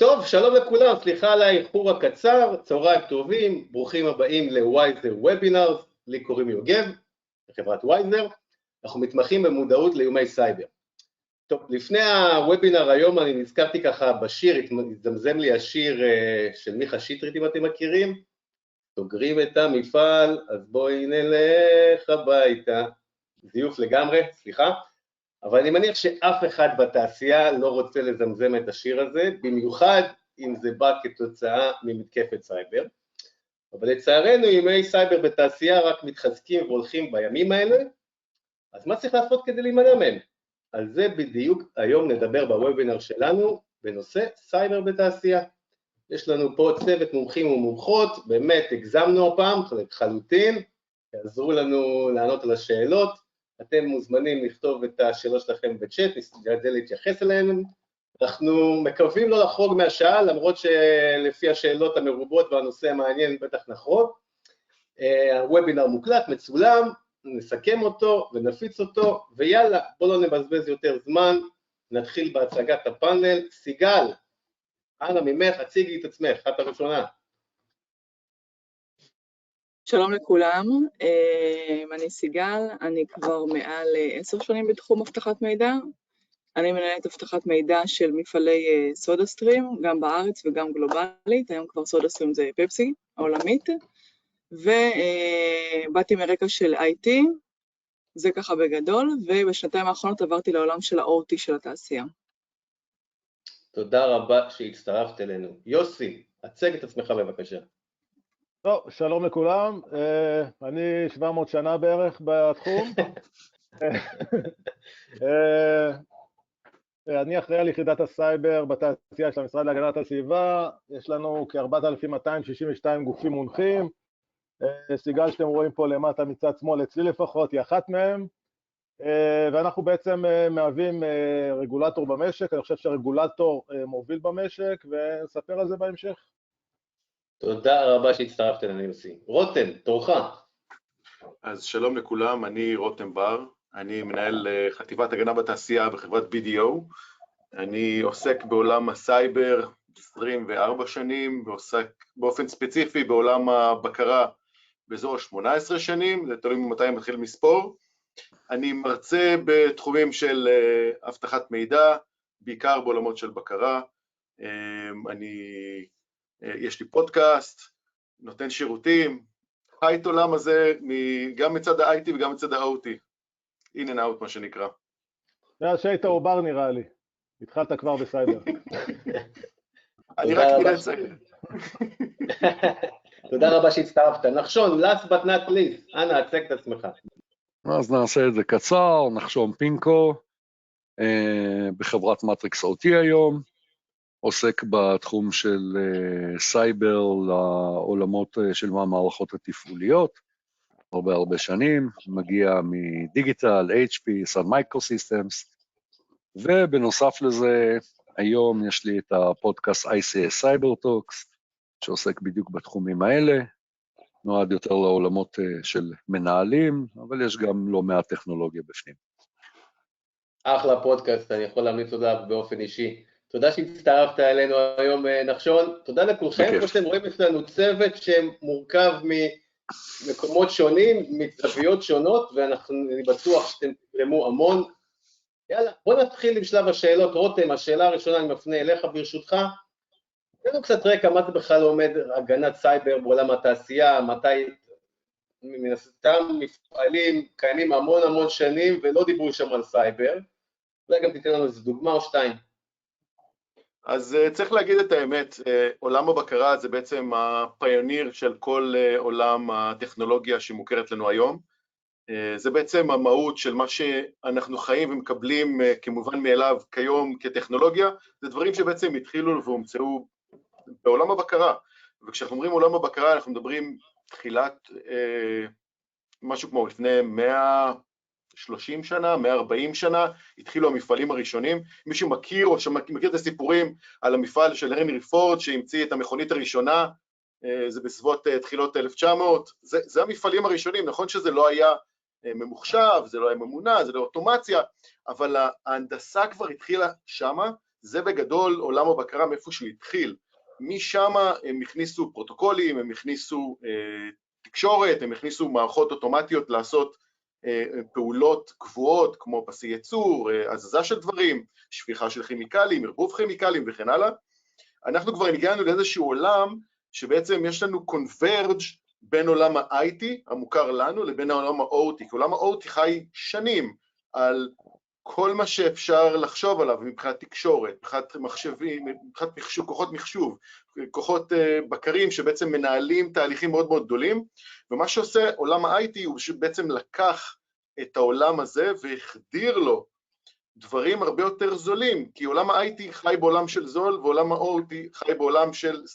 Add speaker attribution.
Speaker 1: טוב, שלום לכולם, סליחה על האיחור הקצר, צהריים טובים, ברוכים הבאים ל Wizer Webinars, לי קוראים יוגב, בחברת Wizer, אנחנו מתמחים במודעות לאיומי סייבר. טוב, לפני הוובינר היום אני נזכרתי ככה בשיר, הזדמזם לי השיר אה, של מיכה שטרית אם אתם מכירים, סוגרים את המפעל, אז בואי נלך הביתה, זיוף לגמרי, סליחה, אבל אני מניח שאף אחד בתעשייה לא רוצה לזמזם את השיר הזה, במיוחד אם זה בא כתוצאה ממתקפת סייבר. אבל לצערנו איומי סייבר בתעשייה רק מתחזקים והולכים בימים האלה, אז מה צריך לעשות כדי להימנע מהם? על זה בדיוק היום נדבר בוובינר שלנו בנושא סייבר בתעשייה. יש לנו פה צוות מומחים ומומחות, באמת הגזמנו הפעם לחלוטין, יעזרו לנו לענות על השאלות. אתם מוזמנים לכתוב את השאלות שלכם בצ'אט, נשתדל להתייחס אליהן. אנחנו מקווים לא לחרוג מהשעה, למרות שלפי השאלות המרובות והנושא המעניין בטח נחרוג. אה, הוובינר מוקלט, מצולם, נסכם אותו ונפיץ אותו, ויאללה, בואו לא נבזבז יותר זמן, נתחיל בהצגת הפאנל. סיגל, אנא ממך, הציגי את עצמך, את הראשונה.
Speaker 2: שלום לכולם, אה, אני סיגל, אני כבר מעל עשר שנים בתחום אבטחת מידע. אני מנהלת אבטחת מידע של מפעלי אה, סודה סטרים, גם בארץ וגם גלובלית, היום כבר סודה סטרים זה פפסי העולמית, ובאתי מרקע של IT, זה ככה בגדול, ובשנתיים האחרונות עברתי לעולם של ה-OT של התעשייה.
Speaker 1: תודה רבה שהצטרפת אלינו. יוסי, הצג את עצמך בבקשה.
Speaker 3: טוב, שלום לכולם, אה, אני 700 שנה בערך בתחום. אה, אני אחראי על יחידת הסייבר בתעשייה של המשרד להגנת הסביבה, יש לנו כ-4,262 גופים מונחים, אה, סיגל שאתם רואים פה למטה מצד שמאל, אצלי לפחות, היא אחת מהם, ואנחנו בעצם מהווים רגולטור במשק, אני חושב שהרגולטור מוביל במשק, ונספר על זה בהמשך.
Speaker 1: תודה רבה שהצטרפת אלינו, יוסי. רותם, תורך.
Speaker 4: אז שלום לכולם, אני רותם בר, אני מנהל אה, חטיבת הגנה בתעשייה בחברת BDO. אני עוסק בעולם הסייבר 24 שנים, ועוסק באופן ספציפי בעולם הבקרה באזור ה-18 שנים, זה תלוי ממתי מתחיל מספור. אני מרצה בתחומים של אה, אבטחת מידע, בעיקר בעולמות של בקרה. אה, אני יש לי פודקאסט, נותן שירותים, חי את עולם הזה גם מצד ה-IT וגם מצד ה-OT, in and out מה שנקרא.
Speaker 3: מאז שהיית עובר נראה לי, התחלת כבר בסייבר.
Speaker 4: אני רק נראה את זה.
Speaker 1: תודה רבה שהצטרפת. נחשון, last but not least, אנא, הצג את עצמך.
Speaker 5: אז נעשה את זה קצר, נחשון פינקו, אה, בחברת Matrix OT היום, עוסק בתחום של אה, סייבר לעולמות אה, של המערכות התפעוליות, הרבה הרבה שנים, מגיע מ Digital, HP, Sun Microsystems, ובנוסף לזה, היום יש לי את הפודקאסט ICS Cyber Talks, שעוסק בדיוק בתחומים האלה, נועד יותר לעולמות אה, של מנהלים, אבל יש גם לא מעט טכנולוגיה בפנים.
Speaker 1: אחלה פודקאסט, אני יכול להמליץ עליו באופן אישי. תודה שהצטרפת אלינו היום, אה, נחשון. תודה לכולכם. כמו שאתם רואים, יש לנו צוות שמורכב ממקומות שונים, מזוויות שונות, ואני בטוח שאתם תתרמו המון. יאללה, בוא נתחיל עם שלב השאלות. רותם, השאלה הראשונה אני מפנה אליך ברשותך. תן לנו קצת רקע, מה זה בכלל עומד הגנת סייבר בעולם התעשייה, מתי מן הסתם מפעלים קיימים המון המון שנים ולא דיברו שם על סייבר. אולי גם תיתן לנו איזה דוגמה או שתיים.
Speaker 4: אז uh, צריך להגיד את האמת, uh, עולם הבקרה זה בעצם הפיוניר של כל uh, עולם הטכנולוגיה שמוכרת לנו היום. זה בעצם המהות של מה שאנחנו חיים ומקבלים כמובן מאליו כיום כטכנולוגיה, זה דברים שבעצם התחילו והומצאו בעולם הבקרה. וכשאנחנו אומרים עולם הבקרה אנחנו מדברים תחילת משהו כמו לפני 100, 30 שנה, 140 שנה, התחילו המפעלים הראשונים. מי שמכיר או שמכיר את הסיפורים על המפעל של הנרי פורד שהמציא את המכונית הראשונה, אה, זה בסביבות אה, תחילות 1900, זה, זה המפעלים הראשונים, נכון שזה לא היה אה, ממוחשב, זה לא היה ממונע, זה לא אוטומציה, אבל ההנדסה כבר התחילה שמה, זה בגדול עולם הבקרה מאיפה שהוא התחיל. משם הם הכניסו פרוטוקולים, הם הכניסו אה, תקשורת, הם הכניסו מערכות אוטומטיות לעשות פעולות קבועות כמו פסי ייצור, אה, הזזה של דברים, שפיכה של כימיקלים, ערבוב כימיקלים וכן הלאה. אנחנו כבר הגענו לאיזשהו עולם שבעצם יש לנו קונברג' בין עולם ה-IT המוכר לנו לבין העולם ה-OT, כי עולם ה-OT חי שנים על כל מה שאפשר לחשוב עליו מבחינת תקשורת, מבחינת מחשבים, מבחינת מחשוב, כוחות מחשוב, כוחות uh, בקרים שבעצם מנהלים תהליכים מאוד מאוד גדולים, ומה שעושה עולם ה-IT הוא שבעצם לקח את העולם הזה והחדיר לו דברים הרבה יותר זולים, כי עולם ה-IT חי בעולם של זול ועולם ה-OT חי בעולם של